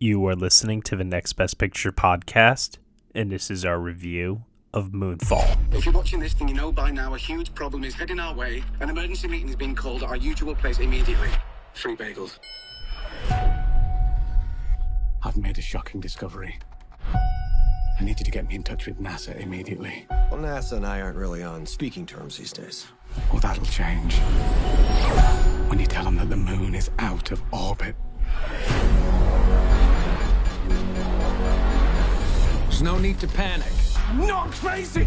You are listening to the Next Best Picture podcast, and this is our review of Moonfall. If you're watching this, then you know by now a huge problem is heading our way. An emergency meeting is being called at our usual place immediately. Free bagels. I've made a shocking discovery. I need you to get me in touch with NASA immediately. Well, NASA and I aren't really on speaking terms these days. Well, that'll change. When you tell them that the moon is out of orbit. There's no need to panic. I'm not crazy!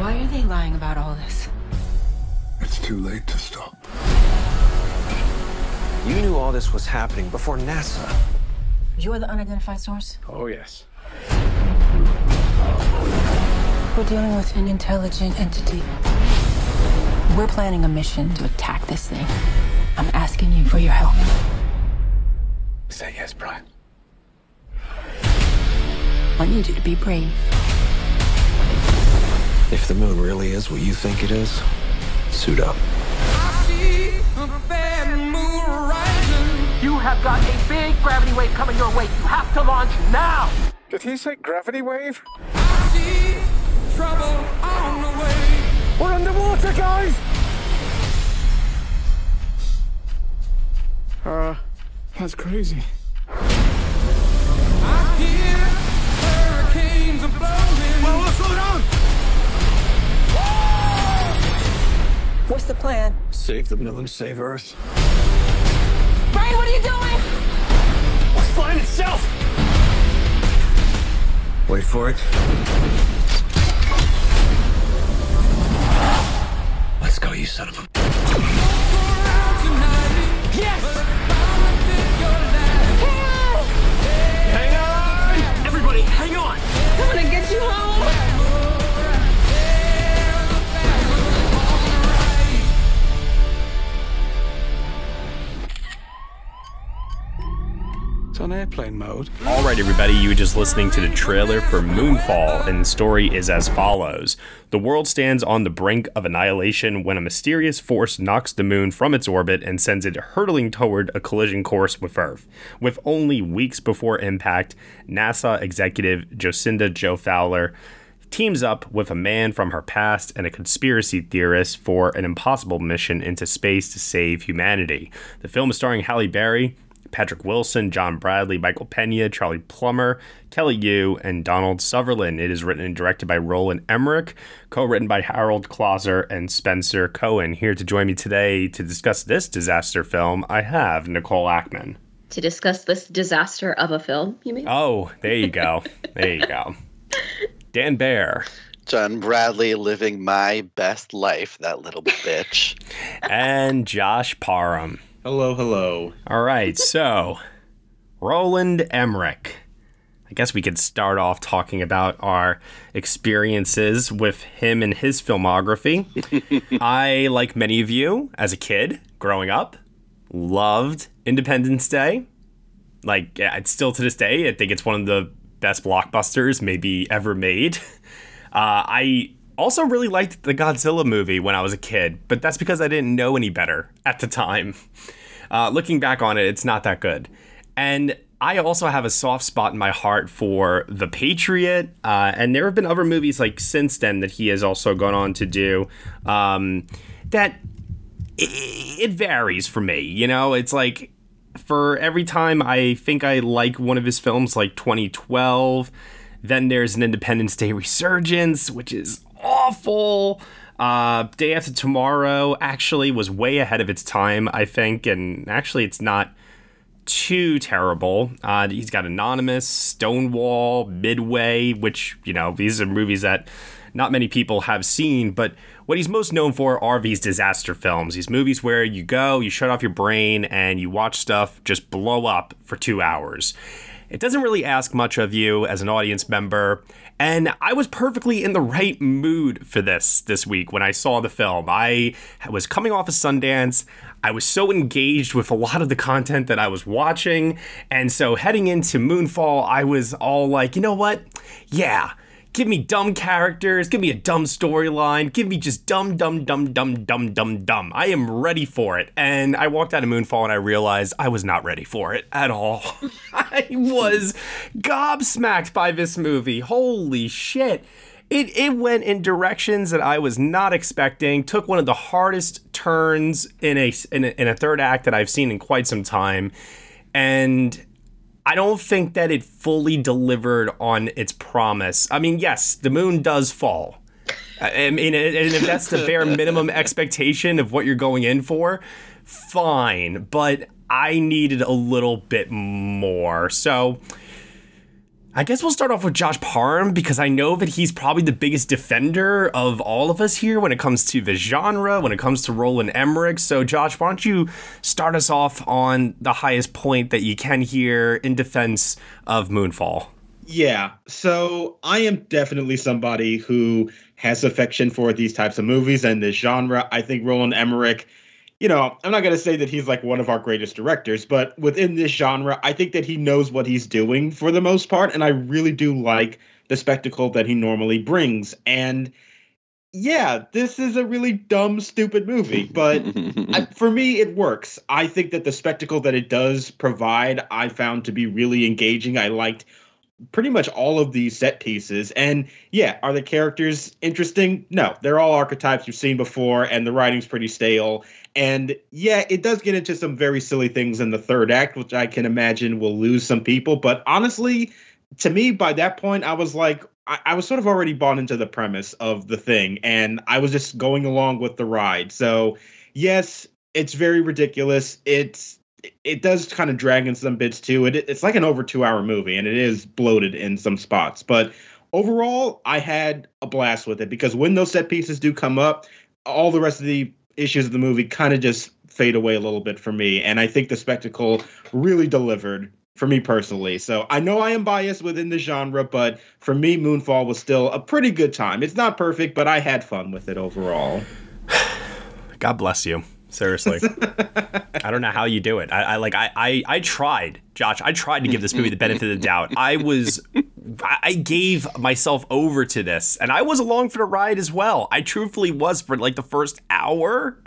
Why are they lying about all this? It's too late to stop. You knew all this was happening before NASA. You're the unidentified source? Oh, yes. We're dealing with an intelligent entity. We're planning a mission to attack this thing. I'm asking you for your help. Say yes, Brian. I need you to be brave. If the moon really is what you think it is, suit up. You have got a big gravity wave coming your way. You have to launch now. Did he say gravity wave? Trouble on the way. We're underwater, guys! Uh, that's crazy. Blowing. Whoa, what's going on? What's the plan? Save the moon, save Earth. Brian, what are you doing? It's flying itself! Wait for it. Let's go, you son of a. Hang on! Everybody, hang on! I'm gonna get you home. On airplane mode. All right, everybody, you were just listening to the trailer for Moonfall, and the story is as follows The world stands on the brink of annihilation when a mysterious force knocks the moon from its orbit and sends it hurtling toward a collision course with Earth. With only weeks before impact, NASA executive Jocinda Jo Fowler teams up with a man from her past and a conspiracy theorist for an impossible mission into space to save humanity. The film is starring Halle Berry, Patrick Wilson, John Bradley, Michael Pena, Charlie Plummer, Kelly Yu, and Donald Sutherland. It is written and directed by Roland Emmerich, co-written by Harald Kloser and Spencer Cohen. Here to join me today to discuss this disaster film, I have Nicole Ackman. to discuss this disaster of a film, you mean? Oh, there you go. there you go. Dan Bear John Bradley living my best life, that little bitch. and Josh Parham. Hello, hello. All right, so Roland Emmerich. I guess we could start off talking about our experiences with him and his filmography. I, like many of you, as a kid growing up, loved Independence Day. Like, yeah, it's still to this day, I think it's one of the best blockbusters maybe ever made. Uh, I also really liked the Godzilla movie when I was a kid, but that's because I didn't know any better at the time. Uh, looking back on it, it's not that good. And I also have a soft spot in my heart for The Patriot, uh, and there have been other movies like since then that he has also gone on to do um, that it, it varies for me. You know, it's like for every time I think I like one of his films, like 2012, then there's an Independence Day resurgence, which is awful. Uh, Day After Tomorrow actually was way ahead of its time, I think, and actually it's not too terrible. Uh, he's got Anonymous, Stonewall, Midway, which, you know, these are movies that not many people have seen, but what he's most known for are these disaster films. These movies where you go, you shut off your brain, and you watch stuff just blow up for two hours. It doesn't really ask much of you as an audience member. And I was perfectly in the right mood for this this week when I saw the film. I was coming off of Sundance. I was so engaged with a lot of the content that I was watching. And so heading into Moonfall, I was all like, you know what? Yeah. Give me dumb characters, give me a dumb storyline, give me just dumb, dumb, dumb, dumb, dumb, dumb, dumb. I am ready for it. And I walked out of Moonfall and I realized I was not ready for it at all. I was gobsmacked by this movie. Holy shit it it went in directions that I was not expecting. Took one of the hardest turns in a in a, in a third act that I've seen in quite some time, and I don't think that it fully delivered on its promise. I mean, yes, the moon does fall. I mean, and if that's the bare minimum expectation of what you're going in for, fine. But I needed a little bit more. So I guess we'll start off with Josh Parham because I know that he's probably the biggest defender of all of us here when it comes to the genre, when it comes to Roland Emmerich. So, Josh, why don't you start us off on the highest point that you can here in defense of Moonfall? Yeah. So, I am definitely somebody who has affection for these types of movies and this genre. I think Roland Emmerich you know, I'm not going to say that he's like one of our greatest directors, but within this genre, I think that he knows what he's doing for the most part. And I really do like the spectacle that he normally brings. And yeah, this is a really dumb, stupid movie, but I, for me, it works. I think that the spectacle that it does provide, I found to be really engaging. I liked pretty much all of these set pieces. And yeah, are the characters interesting? No, they're all archetypes you've seen before, and the writing's pretty stale. And yeah, it does get into some very silly things in the third act, which I can imagine will lose some people. But honestly, to me, by that point, I was like, I, I was sort of already bought into the premise of the thing, and I was just going along with the ride. So, yes, it's very ridiculous. It's it does kind of drag in some bits too. It, it's like an over two hour movie, and it is bloated in some spots. But overall, I had a blast with it because when those set pieces do come up, all the rest of the issues of the movie kind of just fade away a little bit for me. And I think the spectacle really delivered for me personally. So I know I am biased within the genre, but for me, Moonfall was still a pretty good time. It's not perfect, but I had fun with it overall. God bless you. Seriously, I don't know how you do it. I, I like I, I I tried, Josh. I tried to give this movie the benefit of the doubt. I was, I gave myself over to this, and I was along for the ride as well. I truthfully was for like the first hour.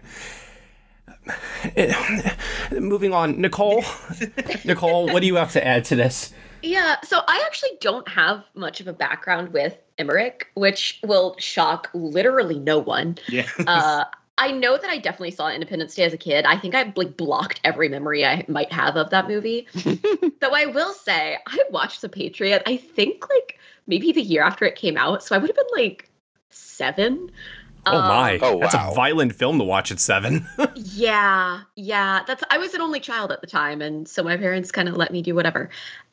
Moving on, Nicole. Nicole, what do you have to add to this? Yeah, so I actually don't have much of a background with Emmerich, which will shock literally no one. Yeah. Uh, I know that I definitely saw Independence Day as a kid. I think I like blocked every memory I might have of that movie. Though I will say I watched The Patriot. I think like maybe the year after it came out. So I would have been like seven. Oh my! Um, oh, wow. That's a violent film to watch at seven. yeah, yeah. That's I was an only child at the time, and so my parents kind of let me do whatever.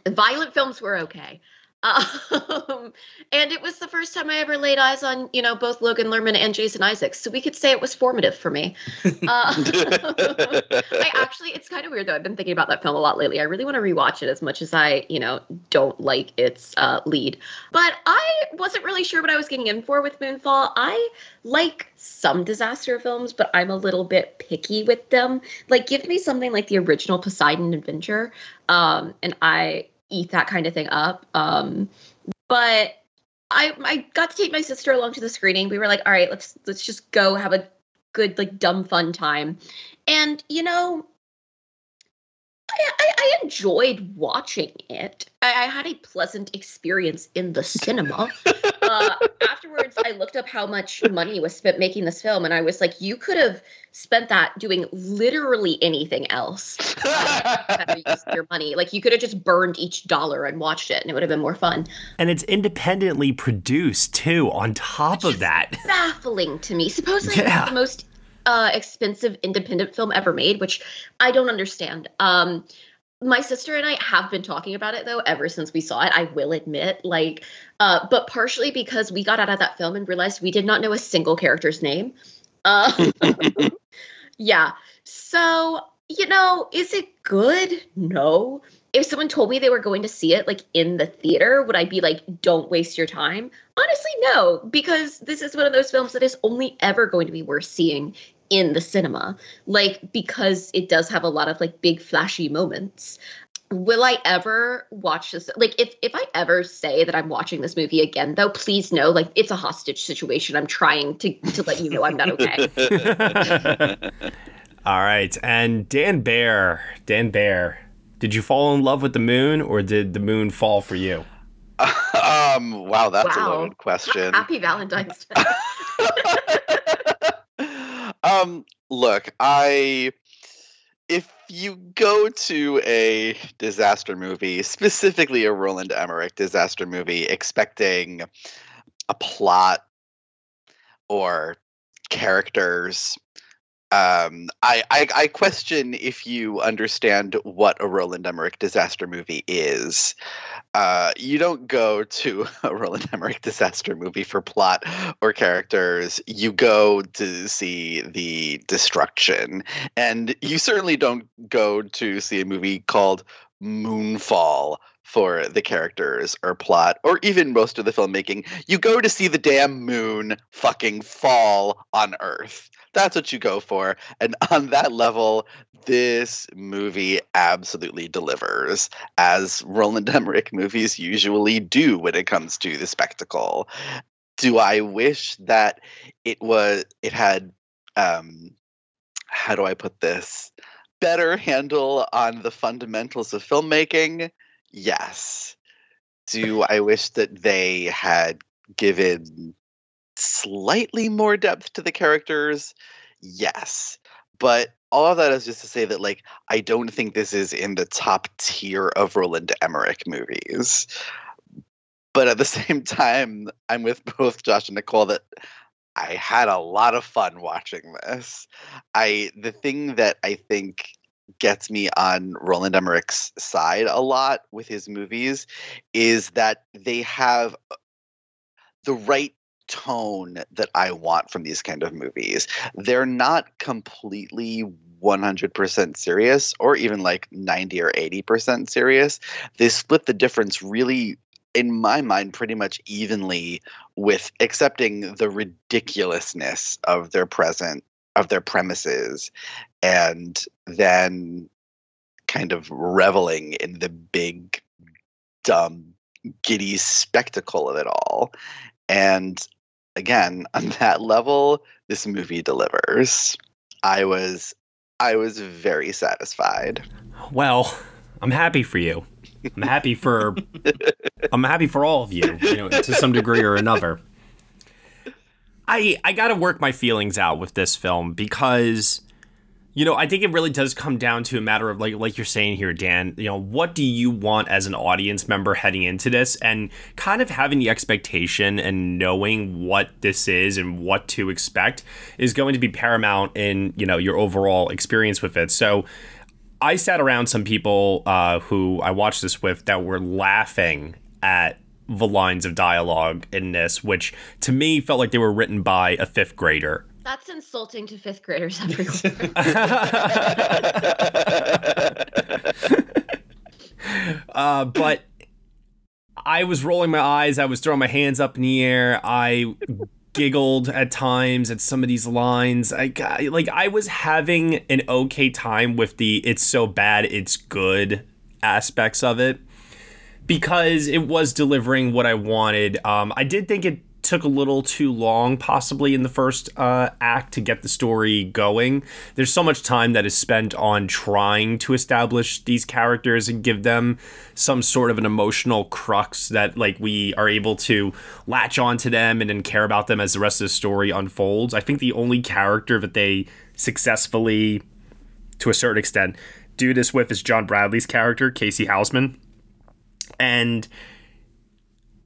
Violent films were okay. Um, and it was the first time I ever laid eyes on, you know, both Logan Lerman and Jason Isaacs. So we could say it was formative for me. Uh, I actually, it's kind of weird though. I've been thinking about that film a lot lately. I really want to rewatch it as much as I, you know, don't like its uh, lead. But I wasn't really sure what I was getting in for with Moonfall. I like some disaster films, but I'm a little bit picky with them. Like, give me something like the original Poseidon Adventure. Um, and I eat that kind of thing up. Um, but I I got to take my sister along to the screening. We were like, all right, let's let's just go have a good like dumb fun time. And you know, I, I, I enjoyed watching it. I, I, had a pleasant experience in the cinema. uh, afterwards, I looked up how much money was spent making this film, and I was like, you could have spent that doing literally anything else. Uh, your money. Like, you could have just burned each dollar and watched it, and it would have been more fun. And it's independently produced, too, on top Which of that. Baffling to me. Supposedly, yeah. the most uh, expensive independent film ever made, which I don't understand. Um, my sister and I have been talking about it though ever since we saw it. I will admit, like, uh, but partially because we got out of that film and realized we did not know a single character's name. Uh, yeah. So you know, is it good? No. If someone told me they were going to see it like in the theater, would I be like, don't waste your time? Honestly, no, because this is one of those films that is only ever going to be worth seeing in the cinema. Like, because it does have a lot of like big flashy moments. Will I ever watch this? Like, if if I ever say that I'm watching this movie again, though, please know, like, it's a hostage situation. I'm trying to to let you know I'm not okay. All right, and Dan Bear, Dan Bear, did you fall in love with the moon, or did the moon fall for you? um, wow, that's Wow. a loaded question. Happy Valentine's Day. Um, look, I if you go to a disaster movie, specifically a Roland Emmerich disaster movie, expecting a plot or characters, um, I, I I question if you understand what a Roland Emmerich disaster movie is. Uh, you don't go to a Roland Emmerich disaster movie for plot or characters. You go to see the destruction, and you certainly don't go to see a movie called Moonfall for the characters or plot or even most of the filmmaking. You go to see the damn moon fucking fall on Earth. That's what you go for. And on that level, this movie absolutely delivers, as Roland Emmerich movies usually do when it comes to the spectacle. Do I wish that it was it had um how do I put this? Better handle on the fundamentals of filmmaking? Yes. Do I wish that they had given slightly more depth to the characters? Yes. But all of that is just to say that like I don't think this is in the top tier of Roland Emmerich movies. But at the same time, I'm with both Josh and Nicole that I had a lot of fun watching this. I the thing that I think gets me on Roland Emmerich's side a lot with his movies is that they have uh, the right tone that I want from these kind of movies. They're not completely 100% serious or even like 90 or 80% serious. They split the difference really in my mind pretty much evenly with accepting the ridiculousness of their present of their premises and then kind of reveling in the big dumb giddy spectacle of it all and again on that level this movie delivers i was i was very satisfied Well, I'm happy for you. I'm happy for I'm happy for all of you, you know, to some degree or another. I I got to work my feelings out with this film because you know, I think it really does come down to a matter of like like you're saying here Dan, you know, what do you want as an audience member heading into this and kind of having the expectation and knowing what this is and what to expect is going to be paramount in, you know, your overall experience with it. So I sat around some people uh, who I watched this with that were laughing at the lines of dialogue in this, which to me felt like they were written by a fifth grader. That's insulting to fifth graders everywhere. Uh, but I was rolling my eyes. I was throwing my hands up in the air. I giggled at times at some of these lines. I like I was having an okay time with the "it's so bad it's good" aspects of it because it was delivering what I wanted. Um, I did think it took a little too long, possibly in the first uh, act, to get the story going. There's so much time that is spent on trying to establish these characters and give them some sort of an emotional crux that, like, we are able to latch onto them and then care about them as the rest of the story unfolds. I think the only character that they successfully, to a certain extent, do this with is John Bradley's character, Casey Houseman. And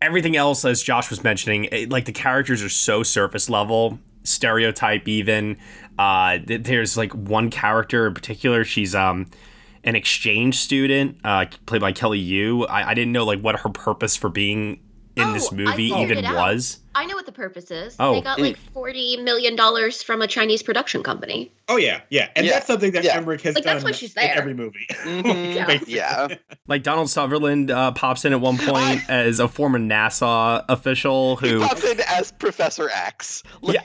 everything else, as Josh was mentioning, it, like the characters are so surface level, stereotype even. Uh, there's like one character in particular. She's um an exchange student, uh, played by Kelly Yu. I, I didn't know like what her purpose for being in this Oh, I movie even was. I know what the purpose is. Oh. They got like forty million dollars from a Chinese production company. Oh yeah, yeah, and Yeah, that's something that yeah. Emmerich has Like, done that's why she's in there. every movie. Mhm, Basically. yeah. Like Donald Sutherland uh, pops in at one point as a former NASA official He who. pops in as Professor X. Yeah,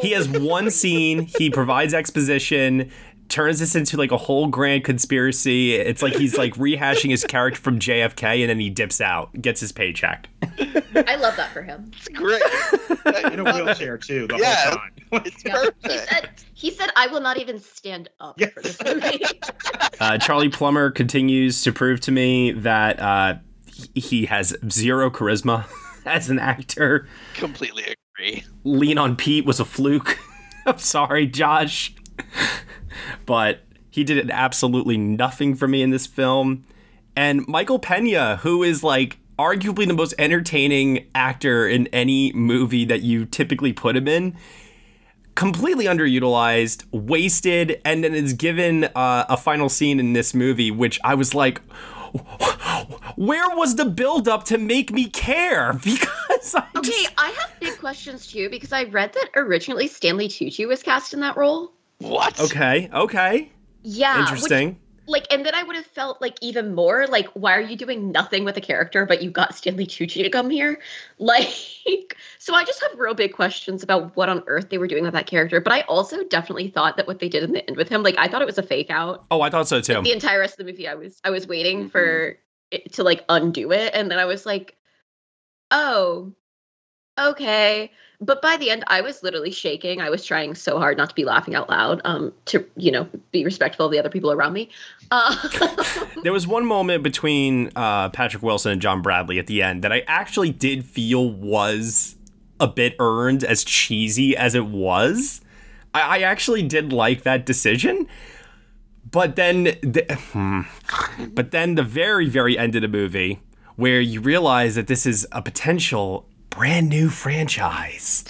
he has one scene. He provides exposition, turns this into like a whole grand conspiracy. It's like he's like rehashing his character from JFK, and then he dips out, gets his paycheck. I love that for him. It's great. in a wheelchair too the Yeah. whole time. It's Yeah. He said he said I will not even stand up for this movie. Uh, Charlie Plummer continues to prove to me that uh, he- he has zero charisma as an actor. Completely agree. Lean on Pete was a fluke. I'm sorry, Josh. But he did absolutely nothing for me in this film. And Michael Pena, who is like arguably the most entertaining actor in any movie that you typically put him in, completely underutilized, wasted, and then is given uh, a final scene in this movie, which I was like, where was the buildup to make me care? Because I Okay, just, I have big questions too because I read that originally Stanley Tucci was cast in that role. What? okay, okay, Yeah, which- interesting. like, and then I would have felt like even more like, why are you doing nothing with a character, but you got Stanley Tucci to come here? Like, so I just have real big questions about what on earth they were doing with that character. But I also definitely thought that what they did in the end with him, like, I thought it was a fake out. Oh, I thought so too. the entire rest of the movie i was i was waiting Mm-hmm. for it to like undo it and then i was like oh okay but by the end i was literally shaking i was trying so hard not to be laughing out loud um to you know be respectful of the other people around me uh, There was one moment between uh, Patrick Wilson and John Bradley at the end that I actually did feel was a bit earned, as cheesy as it was. I, I actually did like that decision. But then, the, hmm. but then the very, very end of the movie, where you realize that this is a potential brand new franchise.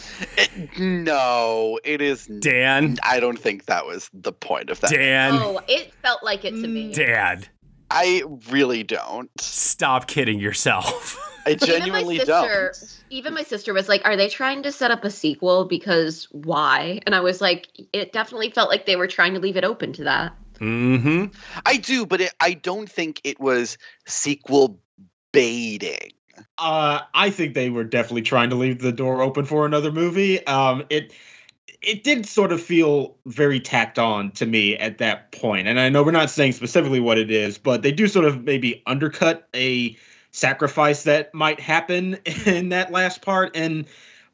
No, it is. Dan, I don't think that was the point of that. Dan, oh it felt like it to me Dad, I really don't. stop kidding yourself. I even genuinely sister don't. even my sister was like are they trying to set up a sequel because why and i was like it definitely felt like they were trying to leave it open to that mm-hmm. I do, but it, I don't think it was sequel baiting. Uh, I think they were definitely trying to leave the door open for another movie. Um, it it did sort of feel very tacked on to me at that point, and I know we're not saying specifically what it is, but they do sort of maybe undercut a sacrifice that might happen in that last part and.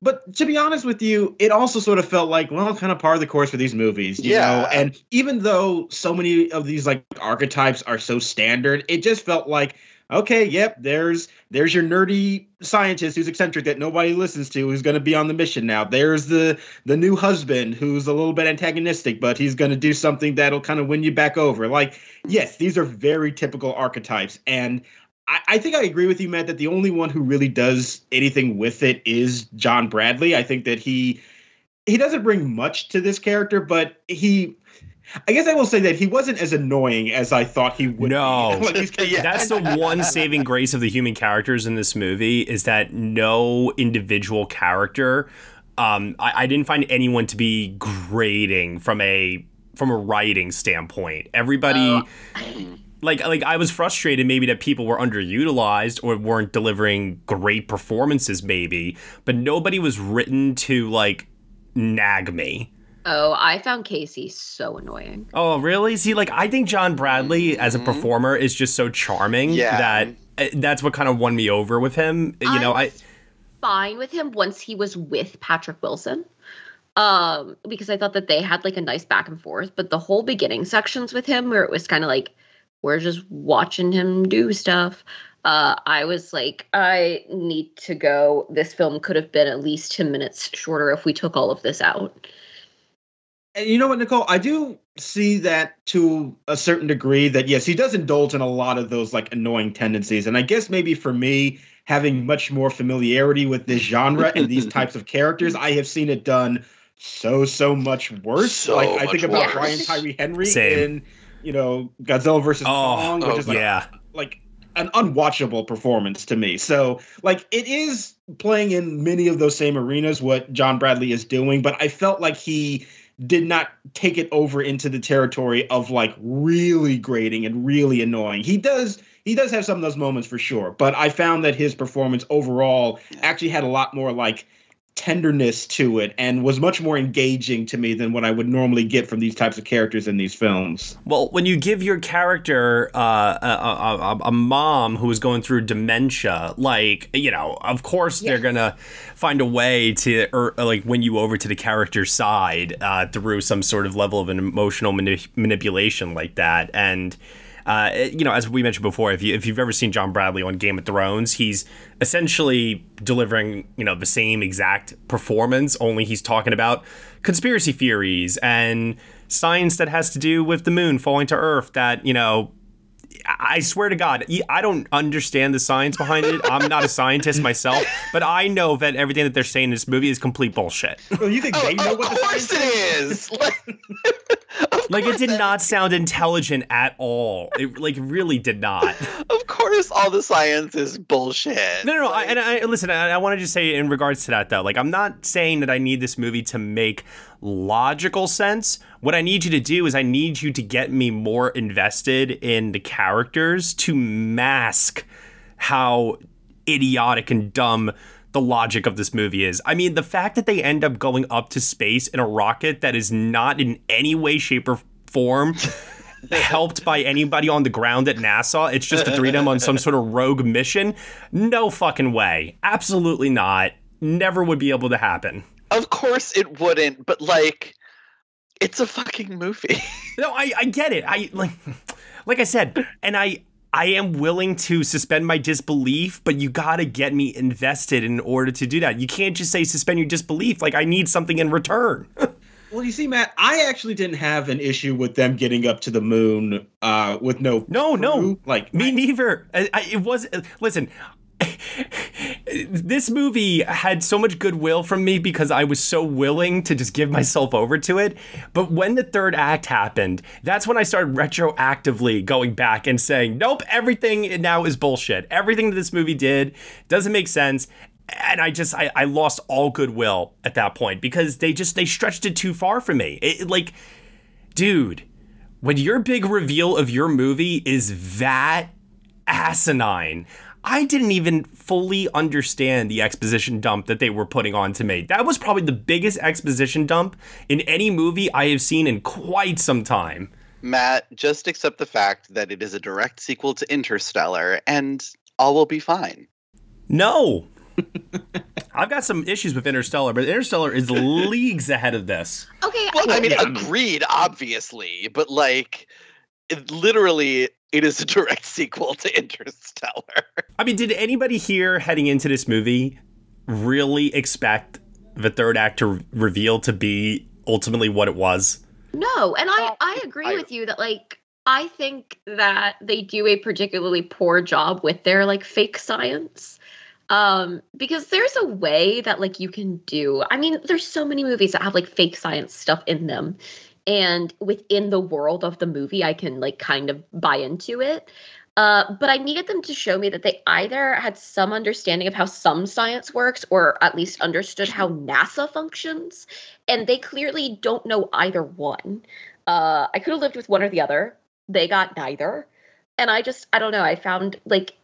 But to be honest with you, it also sort of felt like, well, kind of par of the course for these movies, you Yeah. know. And even though so many of these like archetypes are so standard, it just felt like, okay, yep, there's there's your nerdy scientist who's eccentric that nobody listens to, who's going to be on the mission now. There's the the new husband who's a little bit antagonistic, but he's going to do something that'll kind of win you back over. Like, yes, these are very typical archetypes, and I, think I agree with you, Matt, that the only one who really does anything with it is John Bradley. I think that he he doesn't bring much to this character, but he. I guess I will say that he wasn't as annoying as I thought he would. No. be. Like, he's kind of- That's the one saving grace of the human characters in this movie is that no individual character. Um, I, I didn't find anyone to be grating from a from a writing standpoint. Everybody, like like I was frustrated maybe that people were underutilized or weren't delivering great performances, maybe, but nobody was written to like nag me. Oh, I found Casey so annoying. Oh, really? See, like I think John Bradley as a performer is just so charming Yeah. that uh, that's what kind of won me over with him. You know, I fine with him once he was with Patrick Wilson. Um, because I thought that they had like a nice back and forth, but the whole beginning sections with him where it was kind of like we're just watching him do stuff. Uh, I was like, I need to go. This film could have been at least 10 minutes shorter if we took all of this out. And you know what, Nicole? I do see that to a certain degree that yes, he does indulge in a lot of those like annoying tendencies. And I guess maybe for me, having much more familiarity with this genre and these types of characters, I have seen it done so so much worse. So like I think about worse. Brian Tyree Henry Same. in you know, Godzilla versus Oh, Kong, which oh, is like, yeah. like an unwatchable performance to me. So, like, it is playing in many of those same arenas what John Bradley is doing, but I felt like he did not take it over into the territory of like really grating and really annoying. He does he does have some of those moments for sure, but I found that his performance overall actually had a lot more like tenderness to it and was much more engaging to me than what I would normally get from these types of characters in these films. Well, when you give your character uh, a, a, a, a mom who is going through dementia, like you know, of course they're gonna find a way to or, like win you over to the character's side uh, through some sort of level of an emotional mani- manipulation like that, and. Uh, you know, as we mentioned before, if you if you've ever seen John Bradley on Game of Thrones, he's essentially delivering you know the same exact performance, only he's talking about conspiracy theories and science that has to do with the moon falling to Earth. That you know, I swear to God, I don't understand the science behind it. I'm not a scientist myself, but I know that everything that they're saying in this movie is complete bullshit. Well, you think they know what the course it is. Like, Like it did not sound intelligent at all. It like really did not. of course, all the science is bullshit. No, no, no. I, and I listen. I, I want to just say in regards to that though, like I'm not saying that I need this movie to make logical sense. What I need you to do is I need you to get me more invested in the characters to mask how idiotic and dumb the logic of this movie is. I mean, the fact that they end up going up to space in a rocket that is not in any way, shape, or form helped by anybody on the ground at NASA. It's just the three of them on some sort of rogue mission. No fucking way. Absolutely not. Never would be able to happen. Of course it wouldn't, but like, it's a fucking movie. No, I, I get it. I like like I said, and I I am willing to suspend my disbelief, but you gotta get me invested in order to do that. You can't just say suspend your disbelief. Like I need something in return. Well, you see, Matt, I actually didn't have an issue with them getting up to the moon uh, with no. No, no, like me neither. I, I, it was. Listen, this movie had so much goodwill from me because I was so willing to just give myself over to it. But when the third act happened, that's when I started retroactively going back and saying, nope, everything now is bullshit. Everything that this movie did doesn't make sense. And I just I, I lost all goodwill at that point because they just they stretched it too far for me. It, like, dude, when your big reveal of your movie is that asinine. I didn't even fully understand the exposition dump that they were putting on to me. That was probably the biggest exposition dump in any movie I have seen in quite some time. Matt, just accept the fact that it is a direct sequel to Interstellar, and all will be fine. No. I've got some issues with Interstellar, but Interstellar is leagues ahead of this. Okay, Well, I, I mean, yeah. agreed, obviously, but like, it, literally, it is a direct sequel to Interstellar. I mean, did anybody here heading into this movie really expect the third act to reveal to be ultimately what it was? No, and I I agree I- with you that like I think that they do a particularly poor job with their like fake science. Um because there's a way that like you can do. I mean, there's so many movies that have like fake science stuff in them. And within the world of the movie, I can like kind of buy into it. Uh, but I needed them to show me that they either had some understanding of how some science works or at least understood how NASA functions. And they clearly don't know either one. Uh, I could have lived with one or the other. They got neither. And I just, I don't know. I found like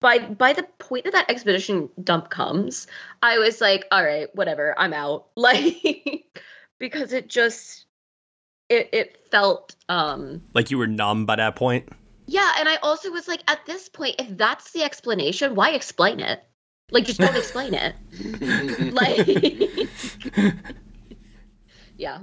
by by the point that that expedition dump comes, I was like, all right, whatever, I'm out. Like because it just it it felt um Like you were numb by that point? yeah, and I also was like, at this point, if that's the explanation, why explain it? Like, just don't explain it. Like, yeah.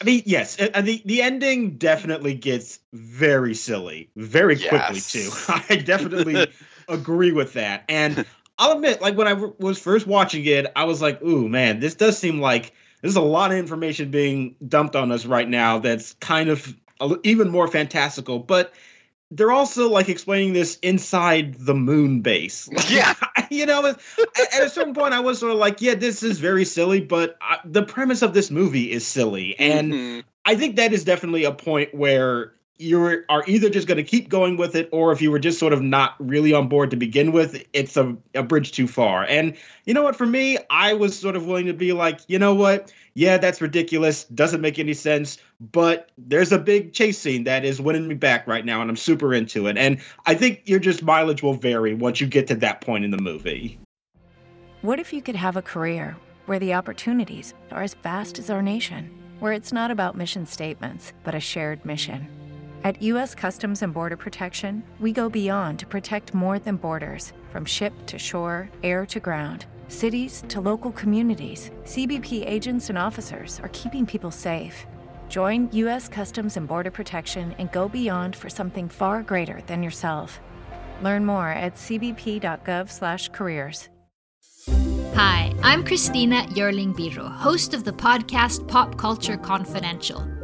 I mean, yes, and and the the ending definitely gets very silly very quickly Yes. too. I definitely agree with that, and I'll admit, like when I w- was first watching it, I was like, "Ooh, man, this does seem like there's a lot of information being dumped on us right now. That's kind of even more fantastical." But they're also like explaining this inside the moon base. Yeah. you know, at, at a certain point, I was sort of like, "Yeah, this is very silly," but I, the premise of this movie is silly, and Mhm. I think that is definitely a point where you are either just going to keep going with it or if you were just sort of not really on board to begin with it's a, a bridge too far. And you know what? For me i was sort of willing to be like you know what? Yeah that's ridiculous. Doesn't make any sense but there's a big chase scene that is winning me back right now and i'm super into it. And i think your just mileage will vary once you get to that point in the movie. What if you could have a career where the opportunities are as vast as our nation where it's not about mission statements but a shared mission at U.S. Customs and Border Protection, we go beyond to protect more than borders from ship to shore, air to ground, cities to local communities. CBP agents and officers are keeping people safe. Join U.S. Customs and Border Protection and go beyond for something far greater than yourself. Learn more at cbp.gov/careers. Hi, I'm Christina Yerling Biro, host of the podcast Pop Culture Confidential.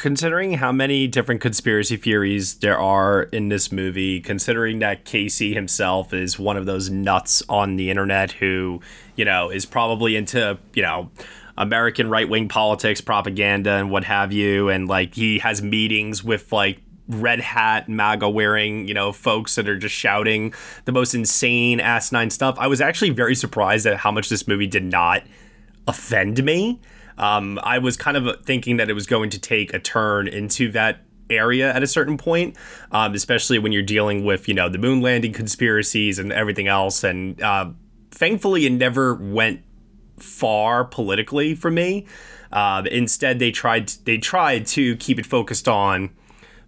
considering how many different conspiracy theories there are in this movie, considering that Casey himself is one of those nuts on the internet who, you know, is probably into, you know, American right wing politics, propaganda, and what have you. And like he has meetings with like red hat MAGA wearing, you know, folks that are just shouting the most insane asinine stuff. I was actually very surprised at how much this movie did not offend me. Um, I was kind of thinking that it was going to take a turn into that area at a certain point, um, especially when you're dealing with you know the moon landing conspiracies and everything else. And uh, thankfully, it never went far politically for me. Uh, instead, they tried they tried to keep it focused on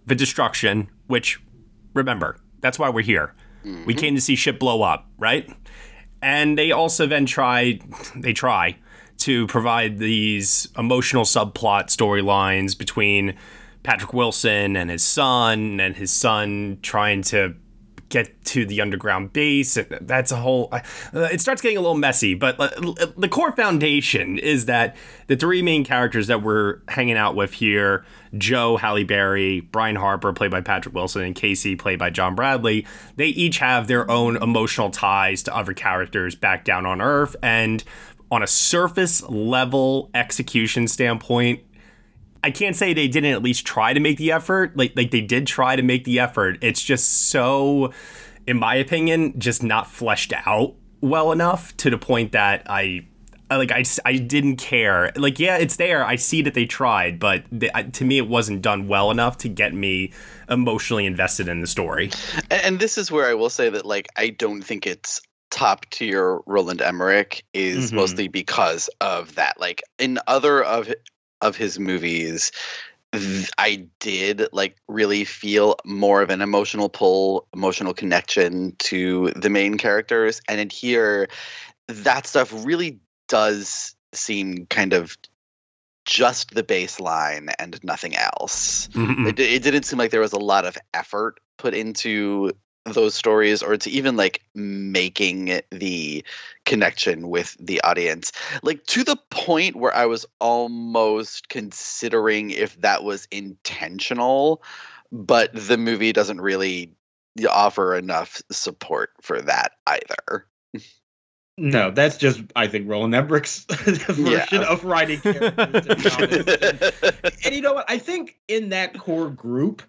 the destruction, which remember that's why we're here. Mm-hmm. We came to see shit blow up, right? And they also then try they try to provide these emotional subplot storylines between Patrick Wilson and his son, and his son trying to get to the underground base. and That's a whole. Uh, it starts getting a little messy, but the core foundation is that the three main characters that we're hanging out with here Jo, Halle Berry, Brian Harper, played by Patrick Wilson, and Casey, played by John Bradley they each have their own emotional ties to other characters back down on Earth. And on a surface level execution standpoint, I can't say they didn't at least try to make the effort. Like like they did try to make the effort. It's just so in my opinion just not fleshed out well enough to the point that I like I, I didn't care. Like yeah, it's there. I see that they tried, but they, to me it wasn't done well enough to get me emotionally invested in the story. And this is where I will say that like I don't think it's top tier Roland Emmerich is mm-hmm. mostly because of that. Like in other of of his movies, I did like really feel more of an emotional pull, emotional connection to the main characters, and in here, that stuff really does seem kind of just the baseline and nothing else. Mm-hmm. It, it, didn't seem like there was a lot of effort put into those stories or to even like making the connection with the audience like to the point where i was almost considering if that was intentional but the movie doesn't really offer enough support for that either no, that's just I think Roland Emmerich's version yeah. of writing characters. and, and you know what? I think in that core group,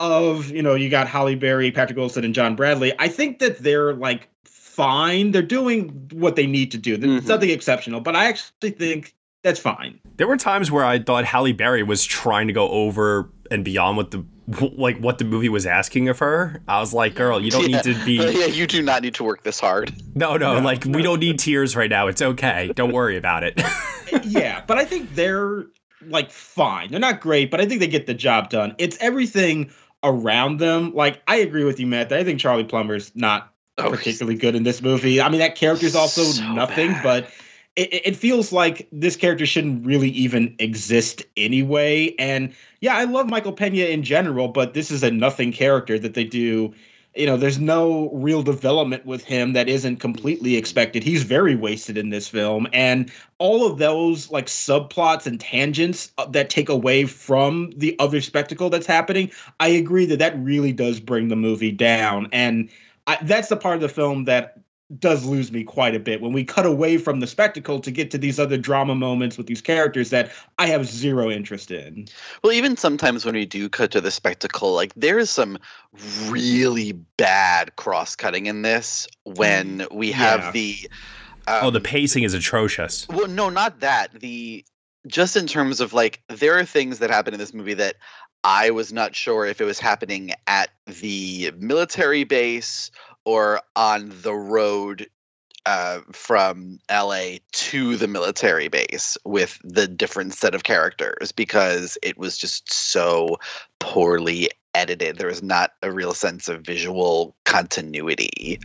of you know you got Halle Berry, Patrick Wilson, and John Bradley. I think that they're like fine. They're doing what they need to do. There's mm-hmm. nothing exceptional, but I actually think that's fine. There were times where I thought Halle Berry was trying to go over and beyond with the like what the movie was asking of her. I was like, girl, you don't yeah. need to be. Yeah, you do not need to work this hard. No, no, no, like we don't need tears right now. It's okay. Don't worry about it. yeah, but I think they're like fine. They're not great, but I think they get the job done. It's everything around them. Like I agree with you, Matt. I think Charlie Plummer's not oh, particularly good in this movie. I mean, that character's also so nothing, bad. but it, it, feels like this character shouldn't really even exist anyway. And yeah, I love Michael Pena in general, but this is a nothing character that they do. You know, there's no real development with him that isn't completely expected. He's very wasted in this film. And all of those like subplots and tangents uh, that take away from the other spectacle that's happening, I agree that that really does bring the movie down. And I, that's the part of the film that does lose me quite a bit when we cut away from the spectacle to get to these other drama moments with these characters that I have zero interest in. Well, even sometimes when we do cut to the spectacle, like there is some really bad cross cutting in this when mm, we have yeah. the um, Oh, the pacing is atrocious. Well, no, not that. The just in terms of like there are things that happen in this movie that I was not sure if it was happening at the military base or on the road uh, from LA to the military base with the different set of characters because it was just so poorly edited. There was not a real sense of visual continuity.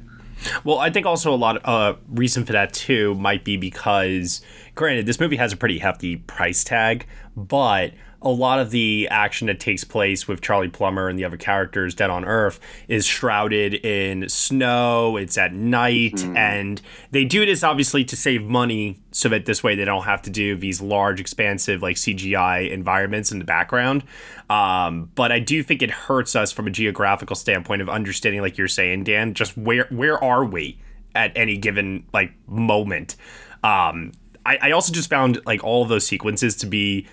Well, I think also a lot of uh, reason for that too might be because, granted, this movie has a pretty hefty price tag, but a lot of the action that takes place with Charlie Plummer and the other characters dead on Earth is shrouded in snow. It's at night, mm. and they do this obviously to save money so that this way they don't have to do these large, expansive like CGI environments in the background. Um, but I do think it hurts us from a geographical standpoint of understanding, like you're saying, Dan, just where where are we at any given like moment. Um, I, I also just found like all of those sequences to be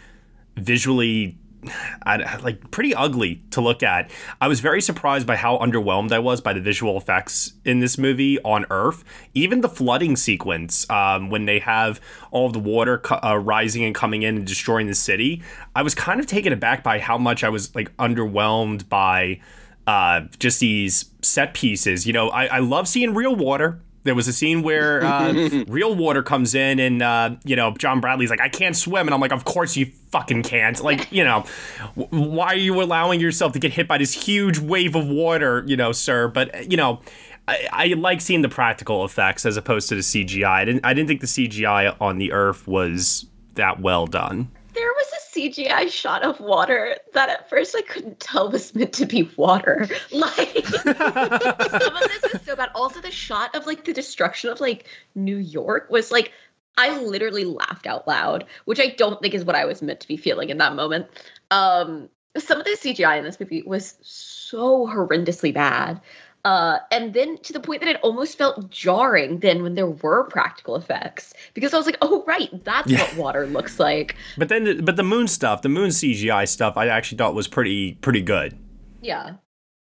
visually like pretty ugly to look at. I was very surprised by how underwhelmed I was by the visual effects in this movie on Earth. Even the flooding sequence, um, when they have all the water uh, rising and coming in and destroying the city, I was kind of taken aback by how much I was like underwhelmed by uh, just these set pieces. You know, I, I love seeing real water. There was a scene where uh, real water comes in, and uh, you know John Bradley's like, "I can't swim," and I'm like, "Of course you fucking can't!" Like, you know, w- why are you allowing yourself to get hit by this huge wave of water, you know, sir? But you know. I, I like seeing the practical effects as opposed to the CGI. I didn't. I didn't think the CGI on the Earth was that well done. There was CGI shot of water that at first I couldn't tell was meant to be water. Like some of this was so bad. Also, the shot of like the destruction of like New York was like I literally laughed out loud, which I don't think is what I was meant to be feeling in that moment. Um, some of the CGI in this movie was so horrendously bad. Uh, and then to the point that it almost felt jarring then when there were practical effects because I was like, oh right, that's yeah. what water looks like. But then, the, but the moon stuff, the moon CGI stuff, I actually thought was pretty pretty good. Yeah.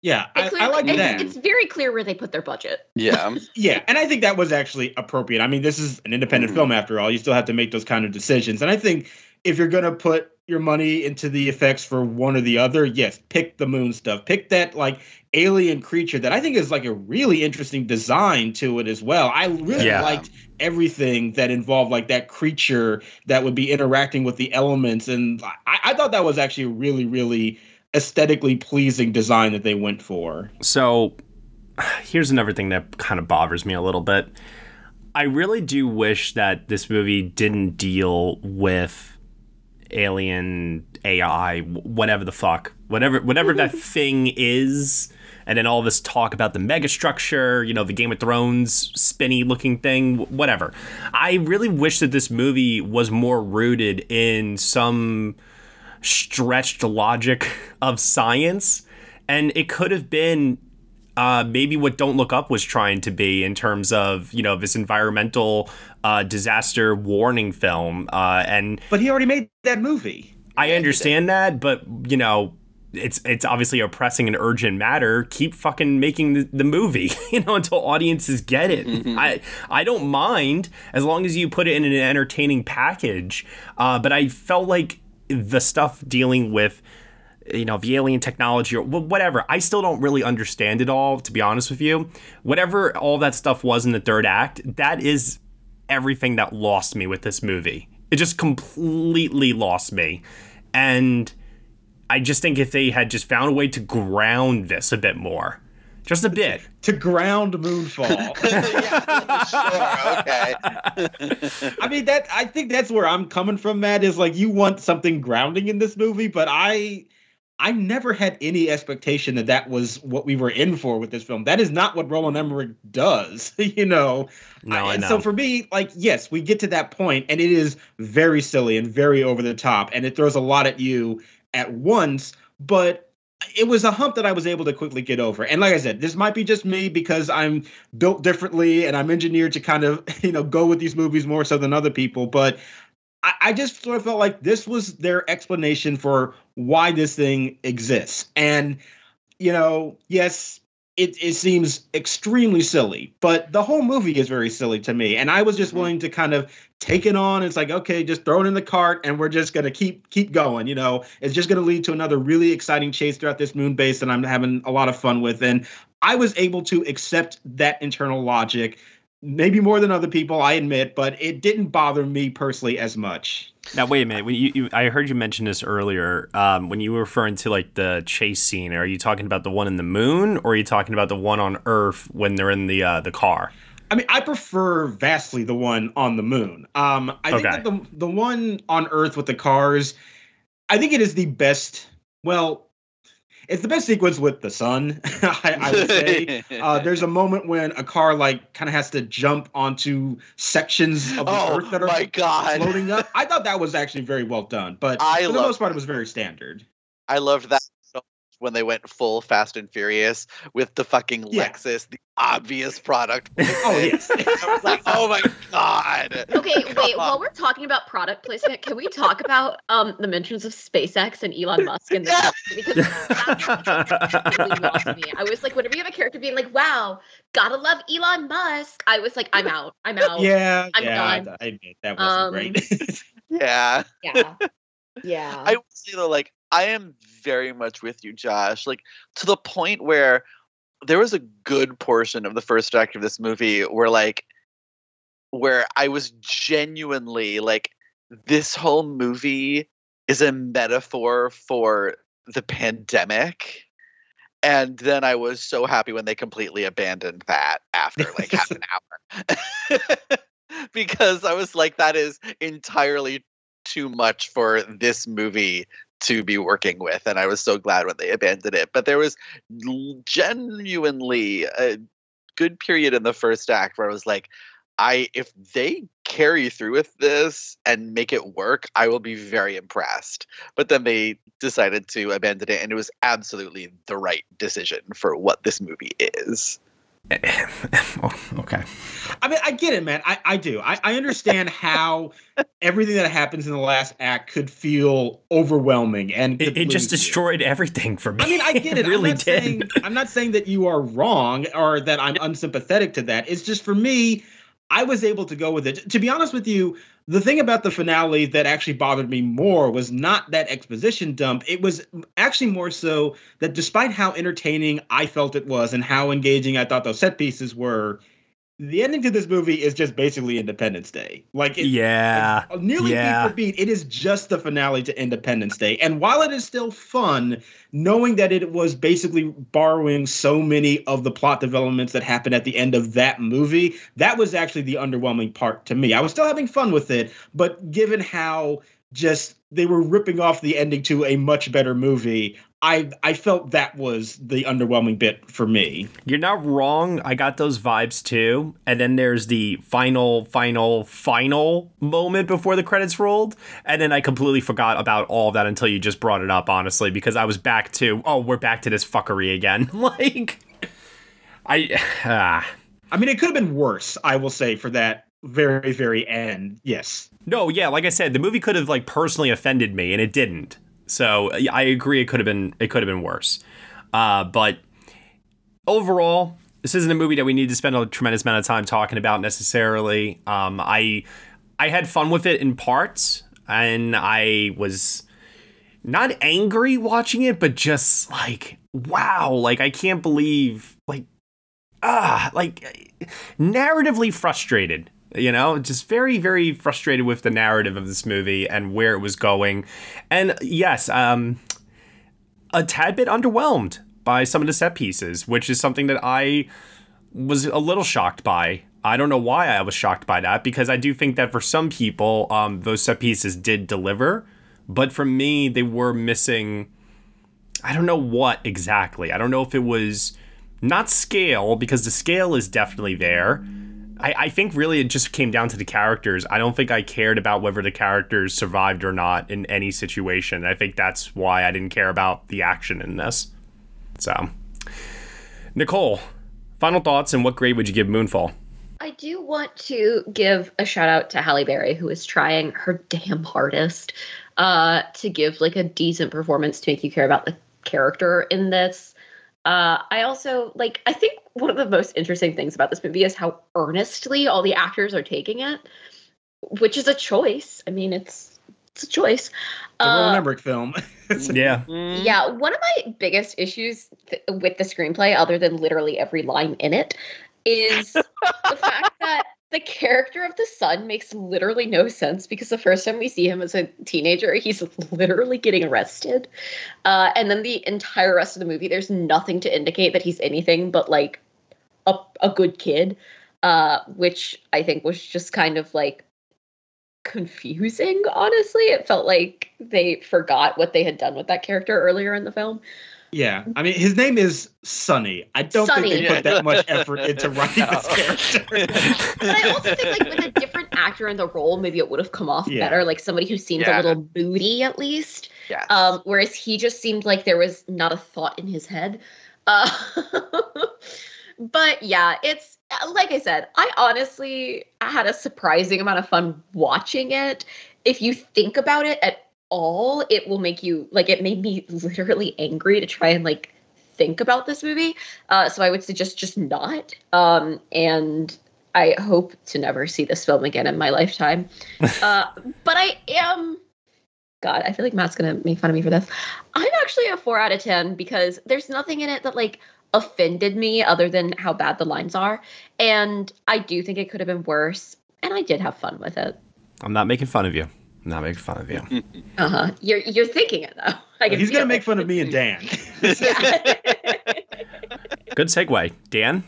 Yeah, I, I, like that. It's very clear where they put their budget. Yeah. yeah, and I think that was actually appropriate. I mean, this is an independent mm. film after all. You still have to make those kind of decisions. And I think if you're going to put your money into the effects for one or the other, yes, pick the moon stuff. Pick that like alien creature that I think is like a really interesting design to it as well. I really yeah. liked everything that involved like that creature that would be interacting with the elements, and I, I thought that was actually a really, really aesthetically pleasing design that they went for. So, here's another thing that kind of bothers me a little bit. I really do wish that this movie didn't deal with alien AI, whatever the fuck, whatever whatever that thing is, and then all this talk about the megastructure, you know, the Game of Thrones spinny looking thing, whatever. I really wish that this movie was more rooted in some stretched logic of science, and it could have been uh, maybe what Don't Look Up was trying to be in terms of you know this environmental uh, disaster warning film. Uh, and but he already made that movie. I understand that, but you know. It's it's obviously a pressing and urgent matter. Keep fucking making the, the movie, you know, until audiences get it. Mm-hmm. I I don't mind as long as you put it in an entertaining package. Uh, but I felt like the stuff dealing with you know, the alien technology or whatever. I still don't really understand it all, to be honest with you. Whatever all that stuff was in the third act, that is everything that lost me with this movie. It just completely lost me. And I just think if they had just found a way to ground this a bit more, just a bit. to ground Moonfall. yeah, sure, okay. I mean that I think that's where I'm coming from, Matt, is like you want something grounding in this movie, but I I never had any expectation that that was what we were in for with this film. That is not what Roland Emmerich does, you know. No, I and know. so for me, like, yes, we get to that point, and it is very silly and very over the top, and it throws a lot at you at once. But it was a hump that I was able to quickly get over. And like I said, this might be just me because I'm built differently and I'm engineered to kind of, you know, go with these movies more so than other people. But I, I just sort of felt like this was their explanation for why this thing exists. And, you know, yes, it, it seems extremely silly, but the whole movie is very silly to me. And I was just mm-hmm. willing to kind of take it on. It's like, okay, just throw it in the cart and we're just gonna keep keep going. You know, it's just gonna lead to another really exciting chase throughout this moon base that I'm having a lot of fun with. And I was able to accept that internal logic, maybe more than other people, I admit, but it didn't bother me personally as much. Now wait a minute. When you, you I heard you mention this earlier. Um, when you were referring to like the chase scene, are you talking about the one in the moon, or are you talking about the one on Earth when they're in the uh, the car? I mean, I prefer vastly the one on the moon. Um, I think that the the one on Earth with the cars, I think it is the best. Well, it's the best sequence with the sun. I, I would say. uh, there's a moment when a car like kind of has to jump onto sections of the Oh Earth that are my God. floating up. I thought that was actually very well done, but I for the most part, it was very standard. I loved that when they went full Fast and Furious with the fucking Yeah. Lexus, the obvious product. Oh yes. I was like, oh my god. Okay, wait. While we're talking about product placement, can we talk about um the mentions of SpaceX and Elon Musk in this? Because that really lost me. I was like, whenever you have a character being like, "Wow, gotta love Elon Musk," I was like, "I'm out. I'm out." yeah, I'm yeah. done. I, I admit that wasn't Um, great. Yeah. Yeah. Yeah. I would say though, like I am very much with you, Josh. Like to the point where there was a good portion of the first act of this movie where like where I was genuinely like this whole movie is a metaphor for the pandemic. And then I was so happy when they completely abandoned that after like half an hour. because I was like, that is entirely too much for this movie to be working with. And I was so glad when they abandoned it. But there was genuinely a good period in the first act where I was like, I if they carry through with this and make it work, I will be very impressed. But then they decided to abandon it, and it was absolutely the right decision for what this movie is. Oh, okay. I mean, I get it, man. I, I do. I, I understand how everything that happens in the last act could feel overwhelming and It, it just lose you. destroyed everything for me. I mean, I get it. really I'm not did. Saying, I'm not saying that you are wrong or that I'm unsympathetic to that. It's just for me, I was able to go with it. To be honest with you, the thing about the finale that actually bothered me more was not that exposition dump. It was actually more so that despite how entertaining I felt it was and how engaging I thought those set pieces were, the ending to this movie is just basically Independence Day. Like it, yeah. nearly yeah. beat for beat, it is just the finale to Independence Day. And while it is still fun, knowing that it was basically borrowing so many of the plot developments that happened at the end of that movie, that was actually the underwhelming part to me. I was still having fun with it, but given how just they were ripping off the ending to a much better movie, I I felt that was the underwhelming bit for me. You're not wrong. I got those vibes too. And then there's the final, final, final moment before the credits rolled. And then I completely forgot about all of that until you just brought it up, honestly, because I was back to, oh, we're back to this fuckery again. like, I. Ah. I mean, it could have been worse, I will say, for that very, very end. Yes. No, yeah, like I said, the movie could have like personally offended me, and it didn't. So I agree, it could have been it could have been worse. Uh, but overall, this isn't a movie that we need to spend a tremendous amount of time talking about necessarily. Um, I I had fun with it in parts, and I was not angry watching it, but just like, wow, like I can't believe, like, ah, like narratively frustrated. You know, just very, very frustrated with the narrative of this movie and where it was going. And yes, um, a tad bit underwhelmed by some of the set pieces, which is something that I was a little shocked by. I don't know why I was shocked by that because I do think that for some people, um, those set pieces did deliver, but for me, they were missing. I don't know what exactly. I don't know if it was not scale because the scale is definitely there. I, I think really it just came down to the characters. I don't think I cared about whether the characters survived or not in any situation. I think that's why I didn't care about the action in this. So, Nicole, final thoughts and what grade would you give Moonfall? I do want to give a shout out to Halle Berry, who is trying her damn hardest uh, to give like a decent performance to make you care about the character in this. Uh, I also like. I think one of the most interesting things about this movie is how earnestly all the actors are taking it, which is a choice. I mean, it's it's a choice. The Uh, Roland Emmerich film. yeah. yeah, one of my biggest issues th- with the screenplay, other than literally every line in it, is the fact that the character of the son makes literally no sense because the first time we see him as a teenager, he's literally getting arrested. Uh, and then the entire rest of the movie, there's nothing to indicate that he's anything but like a, a good kid, uh, which I think was just kind of like confusing, honestly. It felt like they forgot what they had done with that character earlier in the film. Yeah, I mean, his name is Sonny. I don't Sonny. think they put that much effort into writing this character. But I also think like with a different actor in the role, maybe it would have come off Yeah. better. Like somebody who seems Yeah. a little moody at least. Yes. Um, whereas he just seemed like there was not a thought in his head. Uh, but yeah, it's like I said, I honestly had a surprising amount of fun watching it. If you think about it at all, it will make you like it made me literally angry to try and like think about this movie. Uh, so I would suggest just not. Um, and I hope to never see this film again in my lifetime. uh, but I am. God, I feel like Matt's gonna make fun of me for this. I'm actually a four out of ten because there's nothing in it that like offended me other than how bad the lines are, and I do think it could have been worse. And I did have fun with it. I'm not making fun of you. I'm not making fun of you. Uh huh. You're you're thinking it though. I can He's gonna make it. fun of me and Dan. Good segue. Dan?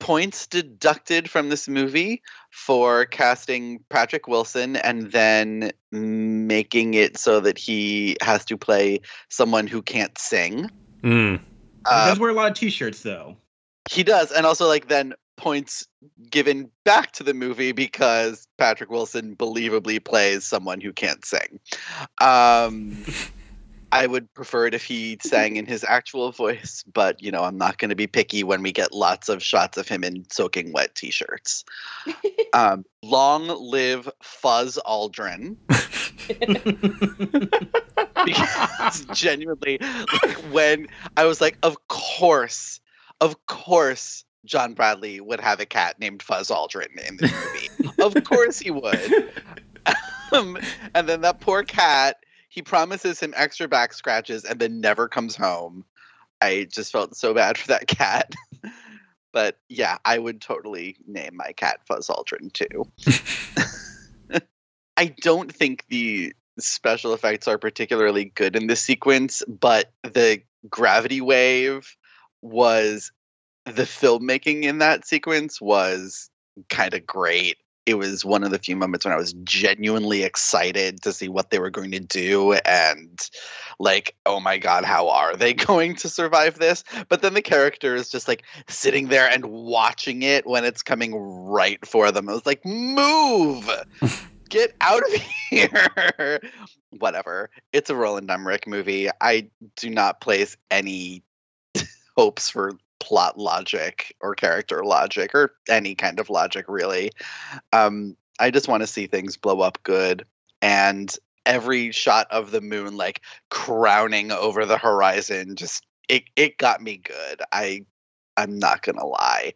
points deducted from this movie for casting Patrick Wilson and then making it so that he has to play someone who can't sing. Mm. he Uh, does wear a lot of t-shirts though. he does, and also like then points given back to the movie because Patrick Wilson believably plays someone who can't sing. Um, I would prefer it if he sang in his actual voice, but you know I'm not going to be picky when we get lots of shots of him in soaking wet t-shirts. um, long live Fuzz Aldrin. because genuinely, like when I was like, of course, of course, John Bradley would have a cat named Fuzz Aldrin in this movie. of course he would. Um, and then that poor cat, he promises him extra back scratches and then never comes home. I just felt so bad for that cat. but yeah, I would totally name my cat Fuzz Aldrin too. I don't think the special effects are particularly good in this sequence, but the gravity wave was the filmmaking in that sequence was kind of great. It was one of the few moments when I was genuinely excited to see what they were going to do and like, oh my god, how are they going to survive this? But then the character is just like sitting there and watching it when it's coming right for them. I was like, move! Get out of here! Whatever. It's a Roland Emmerich movie. I do not place any hopes for plot logic or character logic or any kind of logic really. Um, I just want to see things blow up good and every shot of the moon like crowning over the horizon just it it got me good. I I'm not gonna lie.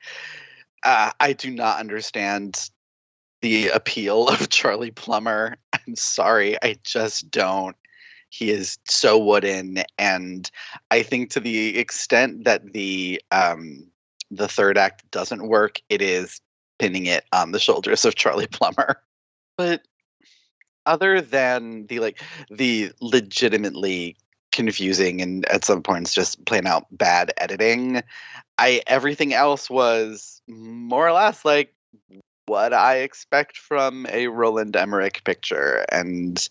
Uh, I do not understand the appeal of Charlie Plummer. I'm sorry, I just don't. He is so wooden, and I think to the extent that the um, the third act doesn't work, it is pinning it on the shoulders of Charlie Plummer. But other than the like the legitimately confusing and at some points just plain out bad editing, I everything else was more or less like what I expect from a Roland Emmerich picture. And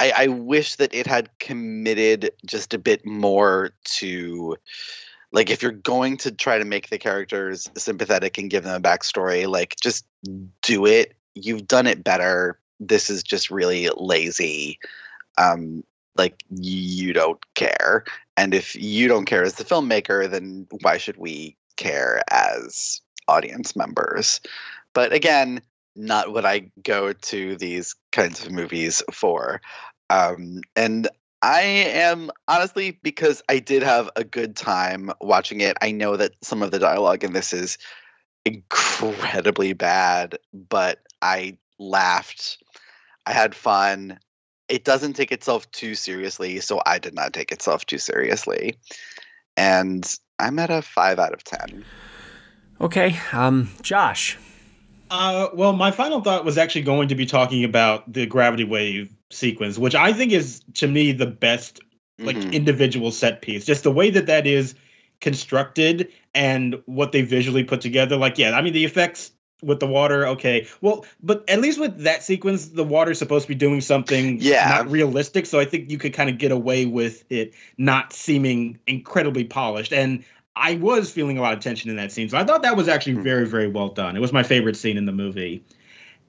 I, I, wish that it had committed just a bit more to like if you're going to try to make the characters sympathetic and give them a backstory, like just do it. You've done it better. This is just really lazy. Um, like you don't care. And if you don't care as the filmmaker, then why should we care as audience members? But again, not what I go to these kinds of movies for. Um, and I am honestly because I did have a good time watching it. I know that some of the dialogue in this is incredibly bad, but I laughed. I had fun. It doesn't take itself too seriously, so I did not take itself too seriously. And I'm at a 5 out of 10. Okay, um Josh, uh, well, my final thought was actually going to be talking about the gravity wave sequence, which I think is to me the best like mm-hmm. individual set piece. Just the way that that is constructed and what they visually put together. Like, yeah, I mean the effects with the water, okay. Well, but at least with that sequence, the water's supposed to be doing something yeah. not realistic. So I think you could kind of get away with it not seeming incredibly polished. And I was feeling a lot of tension in that scene. So I thought that was actually hmm. very, very well done. It was my favorite scene in the movie.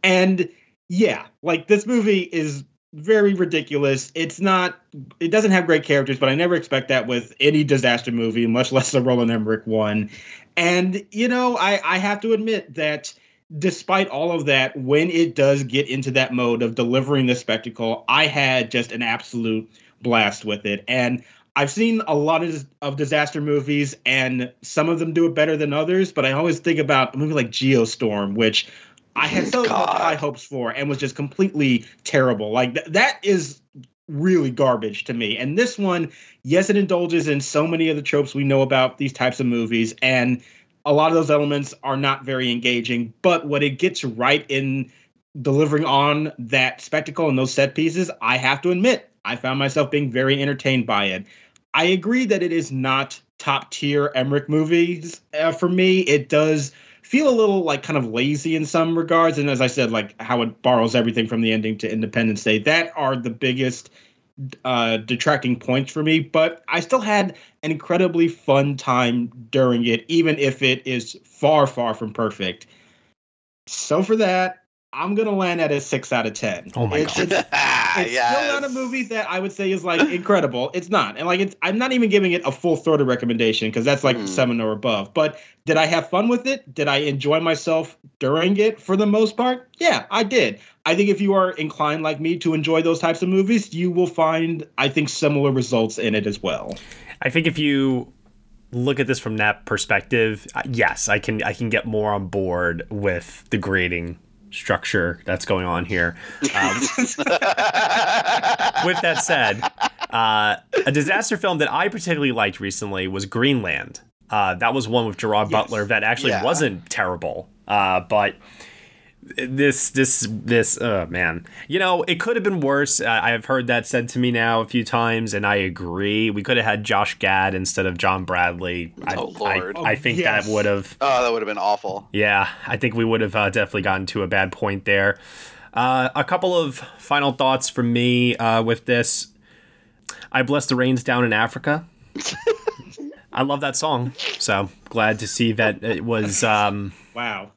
And yeah, like this movie is very ridiculous. It's not it doesn't have great characters, but I never expect that with any disaster movie, much less a Roland Emmerich one. And you know, I, I have to admit that despite all of that, when it does get into that mode of delivering the spectacle, I had just an absolute blast with it. And I've seen a lot of, of disaster movies, and some of them do it better than others. But I always think about a movie like Geostorm, which I had so high hopes for, and was just completely terrible. Like th- that is really garbage to me. And this one, yes, it indulges in so many of the tropes we know about these types of movies, and a lot of those elements are not very engaging. But what it gets right in delivering on that spectacle and those set pieces, I have to admit, I found myself being very entertained by it. I agree that it is not top tier Emmerich movies uh, for me. It does feel a little like kind of lazy in some regards, and as I said, like how it borrows everything from the ending to Independence Day. That are the biggest uh, detracting points for me. But I still had an incredibly fun time during it, even if it is far, far from perfect. So for that, I'm gonna land at a six out of ten. Oh my it's, god! It's, it's yes. still not a movie that I would say is like incredible. It's not, and like it's. I'm not even giving it a full throated recommendation because that's like mm. seven or above. But did I have fun with it? Did I enjoy myself during it for the most part? Yeah, I did. I think if you are inclined like me to enjoy those types of movies, you will find I think similar results in it as well. I think if you look at this from that perspective, uh, yes, I can I can get more on board with the grading structure that's going on here. Um, with that said, uh, a disaster film that I particularly liked recently was Greenland. Uh, that was one with Gerard yes. Butler that actually yeah. wasn't terrible, uh, but this this this oh man. You know it could have been worse. Uh, i've heard that said to me now a few times and i agree. We could have had josh gad instead of john bradley. I, oh, Lord. I, I think yes. that would have oh that would have been awful. Yeah i think we would have uh, definitely gotten to a bad point there. Uh, a couple of final thoughts from me uh, with this. I bless the rains down in africa. I love that song so glad to see that it was um, wow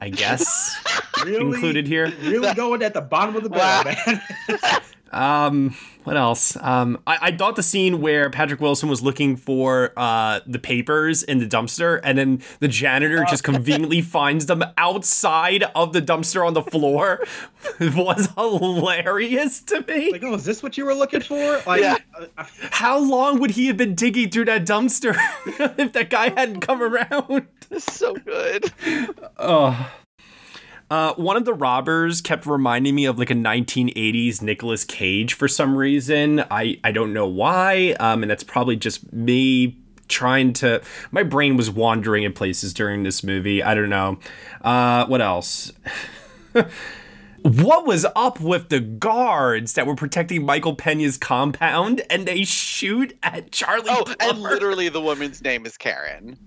I guess really, included here. Really going at the bottom of the barrel, man. um, what else? Um, I, I thought the scene where Patrick Wilson was looking for uh, the papers in the dumpster, and then the janitor just oh. conveniently finds them outside of the dumpster on the floor was hilarious to me. Like, oh, is this what you were looking for? Like, yeah. Uh, How long would he have been digging through that dumpster if that guy hadn't come around? It's so good. Oh. Uh, one of the robbers kept reminding me of like a 1980s Nicolas Cage for some reason. I, I don't know why, um, and that's probably just me trying to. My brain was wandering in places during this movie. I don't know. Uh, what else? what was up with the guards that were protecting Michael Pena's compound and they shoot at Charlie? Oh, and literally the woman's name is Karen.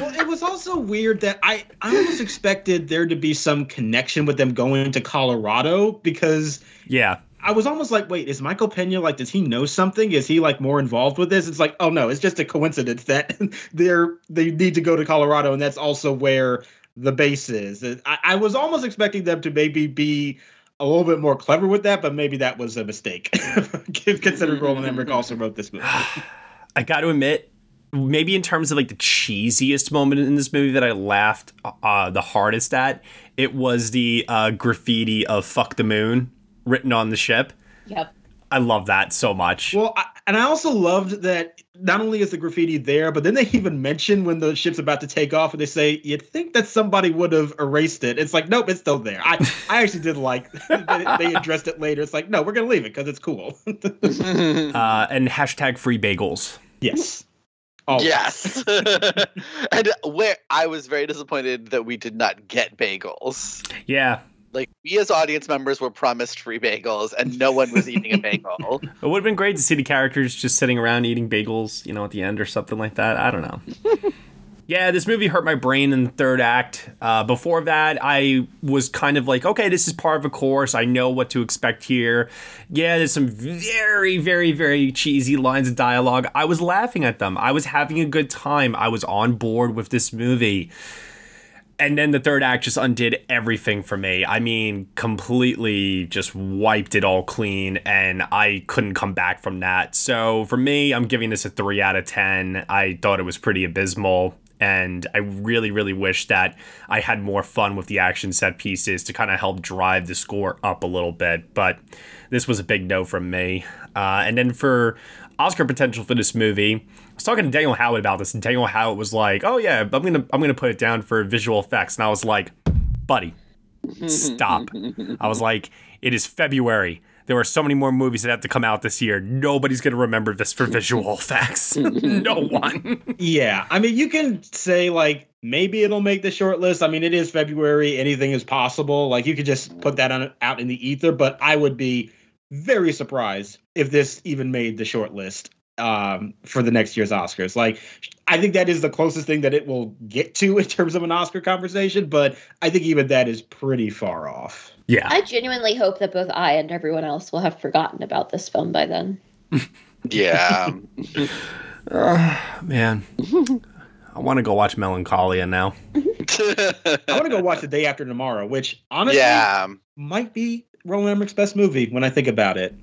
Well, it was also weird that I, I almost expected there to be some connection with them going to Colorado because yeah, I was almost like, wait, is Michael Pena like, does he know something? Is he like more involved with this? It's like, oh no, it's just a coincidence that they're they need to go to Colorado, and that's also where the base is. I, I was almost expecting them to maybe be a little bit more clever with that, but maybe that was a mistake, considering Roland Emmerich also wrote this movie. I got to admit, maybe in terms of like the cheesiest moment in this movie that I laughed uh, the hardest at, it was the uh, graffiti of "fuck the moon" written on the ship. Yep. I love that so much. Well, I, and I also loved that not only is the graffiti there, but then they even mention when the ship's about to take off, and they say, "You'd think that somebody would have erased it." It's like, nope, it's still there. I, I actually did like they addressed it later. It's like, no, we're gonna leave it because it's cool. uh, and hashtag free bagels. Yes. Always. Yes. and where I was very disappointed that we did not get bagels. Yeah. Like we as audience members were promised free bagels and no one was eating a bagel. It would have been great to see the characters just sitting around eating bagels, you know, at the end or something like that. I don't know. Yeah, this movie hurt my brain in the third act. Uh, before that, I was kind of like, okay, this is part of a course. I know what to expect here. Yeah, there's some very, very, very cheesy lines of dialogue. I was laughing at them. I was having a good time. I was on board with this movie and then the third act just undid everything for me. I mean, completely just wiped it all clean, and I couldn't come back from that. So for me, I'm giving this a three out of 10. I thought it was pretty abysmal. And I really, really wish that I had more fun with the action set pieces to kind of help drive the score up a little bit. But this was a big no from me. Uh, and then for Oscar potential for this movie, I was talking to Daniel Howard about this, and Daniel Howard was like, "Oh yeah, I'm gonna I'm gonna put it down for visual effects," and I was like, "Buddy, stop!" I was like, "It is February. There are so many more movies that have to come out this year. Nobody's gonna remember this for visual effects. no one." yeah, I mean, you can say like maybe it'll make the short list. I mean, it is February. Anything is possible. Like you could just put that on out in the ether, but I would be very surprised if this even made the short list um, for the next year's Oscars. Like, I think that is the closest thing that it will get to in terms of an Oscar conversation, but I think even that is pretty far off. Yeah. I genuinely hope that both I and everyone else will have forgotten about this film by then. yeah. uh, man. I want to go watch Melancholia now. I want to go watch the day after tomorrow, which honestly yeah. might be Roland Emmerich's best movie when I think about it.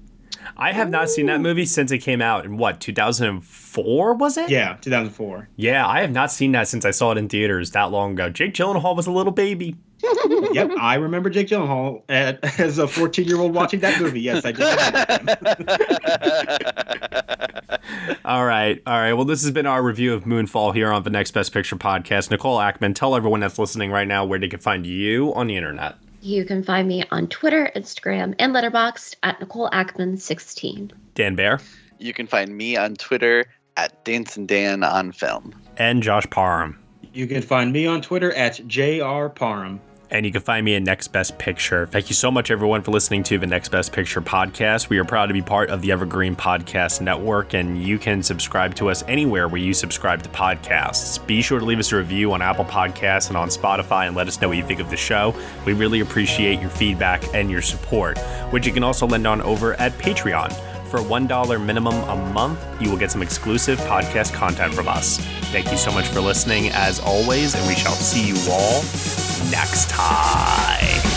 I have not seen that movie since it came out in what 2004 was it? Yeah, 2004. Yeah, I have not seen that since I saw it in theaters that long ago. Jake Gyllenhaal was a little baby. Yep, I remember Jake Gyllenhaal at, as a 14 year old watching that movie. Yes, I did. all right, all right. Well, this has been our review of Moonfall here on the Next Best Picture podcast. Nicole Ackman, tell everyone that's listening right now where they can find you on the internet. You can find me on Twitter, Instagram, and Letterboxd at Nicole Ackman16. Dan Bear. You can find me on Twitter at Dancing Dan on Film. And Josh Parham. You can find me on Twitter at JR Parham. And you can find me at Next Best Picture. Thank you so much, everyone, for listening to the Next Best Picture podcast. We are proud to be part of the Evergreen Podcast Network, and you can subscribe to us anywhere where you subscribe to podcasts. Be sure to leave us a review on Apple Podcasts and on Spotify and let us know what you think of the show. We really appreciate your feedback and your support, which you can also lend on over at Patreon. For $1 minimum a month, you will get some exclusive podcast content from us. Thank you so much for listening, as always, and we shall see you all next time.